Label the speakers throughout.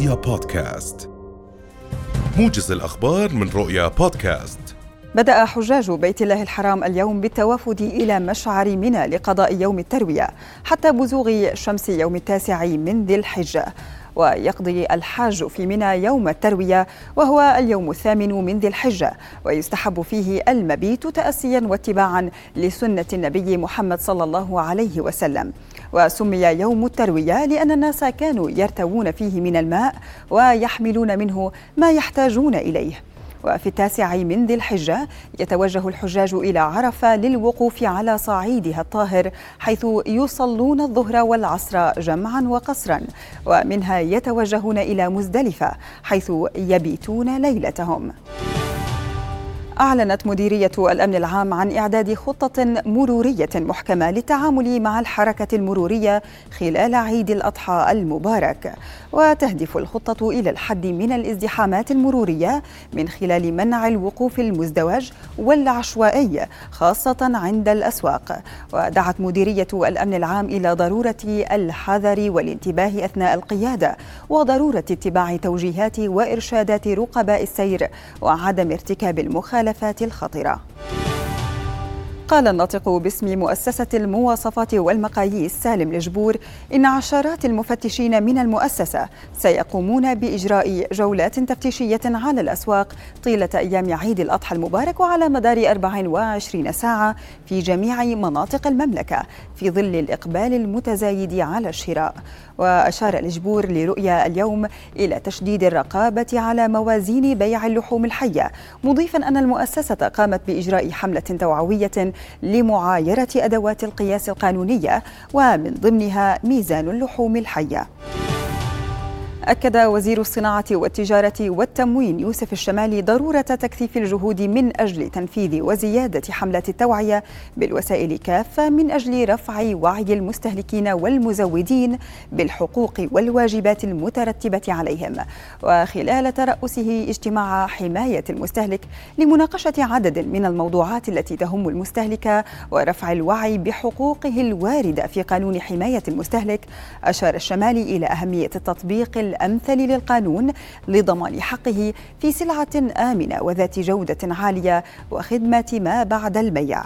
Speaker 1: رؤيا بودكاست. موجز الأخبار من رؤيا بودكاست.
Speaker 2: بدأ حجاج بيت الله الحرام اليوم بالتوافد إلى مشعر منى لقضاء يوم التروية حتى بزوغ شمس يوم التاسع من ذي الحجة. ويقضي الحاج في منى يوم التروية وهو اليوم الثامن من ذي الحجة. ويستحب فيه المبيت تأسيا واتباعا لسنة النبي محمد صلى الله عليه وسلم. وسمي يوم التروية لأن الناس كانوا يرتوون فيه من الماء ويحملون منه ما يحتاجون إليه. وفي التاسع من ذي الحجة يتوجه الحجاج إلى عرفة للوقوف على صعيدها الطاهر حيث يصلون الظهر والعصر جمعا وقصرا ومنها يتوجهون إلى مزدلفة حيث يبيتون ليلتهم. أعلنت مديرية الأمن العام عن إعداد خطة مرورية محكمة للتعامل مع الحركة المرورية خلال عيد الأضحى المبارك. وتهدف الخطة إلى الحد من الازدحامات المرورية من خلال منع الوقوف المزدوج والعشوائي خاصة عند الأسواق. ودعت مديرية الأمن العام إلى ضرورة الحذر والانتباه أثناء القيادة وضرورة اتباع توجيهات وإرشادات رقباء السير وعدم ارتكاب المخالفات المخالفات الخطرة. قال الناطق باسم مؤسسة المواصفات والمقاييس سالم الجبور إن عشرات المفتشين من المؤسسة سيقومون بإجراء جولات تفتيشية على الأسواق طيلة أيام عيد الأضحى المبارك وعلى مدار 24 ساعة في جميع مناطق المملكة في ظل الإقبال المتزايد على الشراء. وأشار الجبور لرؤيا اليوم إلى تشديد الرقابة على موازين بيع اللحوم الحية مضيفا أن المؤسسة قامت بإجراء حملة توعوية لمعايرة أدوات القياس القانونية ومن ضمنها ميزان اللحوم الحية. أكد وزير الصناعة والتجارة والتموين يوسف الشمالي ضرورة تكثيف الجهود من أجل تنفيذ وزيادة حملات التوعية بالوسائل كافة من أجل رفع وعي المستهلكين والمزودين بالحقوق والواجبات المترتبة عليهم. وخلال ترأسه اجتماع حماية المستهلك لمناقشة عدد من الموضوعات التي تهم المستهلك ورفع الوعي بحقوقه الواردة في قانون حماية المستهلك أشار الشمالي إلى أهمية التطبيق الأمثل للقانون لضمان حقه في سلعة آمنة وذات جودة عالية وخدمة ما بعد البيع.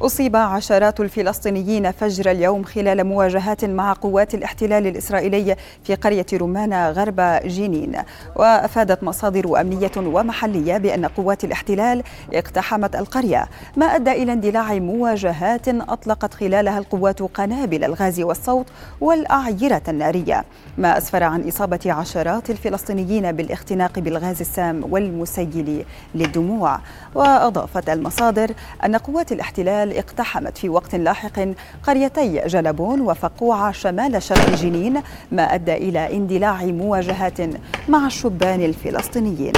Speaker 2: أصيب عشرات الفلسطينيين فجر اليوم خلال مواجهات مع قوات الاحتلال الإسرائيلي في قرية رمانة غرب جنين. وأفادت مصادر أمنية ومحلية بأن قوات الاحتلال اقتحمت القرية ما أدى إلى اندلاع مواجهات أطلقت خلالها القوات قنابل الغاز والصوت والأعيرة النارية. ما أسفر عن إصابة عشرات الفلسطينيين بالاختناق بالغاز السام والمسيل للدموع. وأضافت المصادر أن قوات الاحتلال الاحتلال اقتحمت في وقت لاحق قريتي جلبون وفقوعة شمال شرق جنين ما أدى إلى اندلاع مواجهات مع الشبان الفلسطينيين.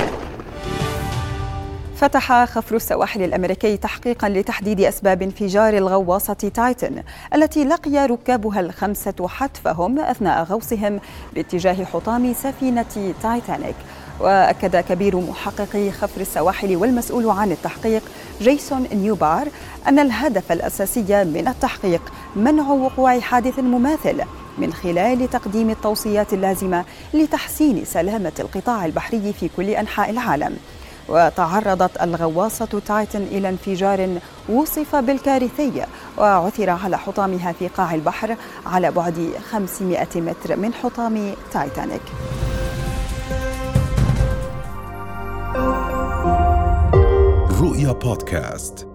Speaker 2: فتح خفر السواحل الأمريكي تحقيقا لتحديد أسباب انفجار الغواصة تايتن التي لقي ركابها الخمسة حتفهم أثناء غوصهم باتجاه حطام سفينة تايتانيك. وأكد كبير محققي خفر السواحل والمسؤول عن التحقيق جيسون نيوبار أن الهدف الأساسي من التحقيق منع وقوع حادث مماثل من خلال تقديم التوصيات اللازمة لتحسين سلامة القطاع البحري في كل أنحاء العالم. وتعرضت الغواصة تايتن إلى انفجار وصف بالكارثي وعثر على حطامها في قاع البحر على بعد 500 متر من حطام تايتانيك.
Speaker 1: رؤيا بودكاست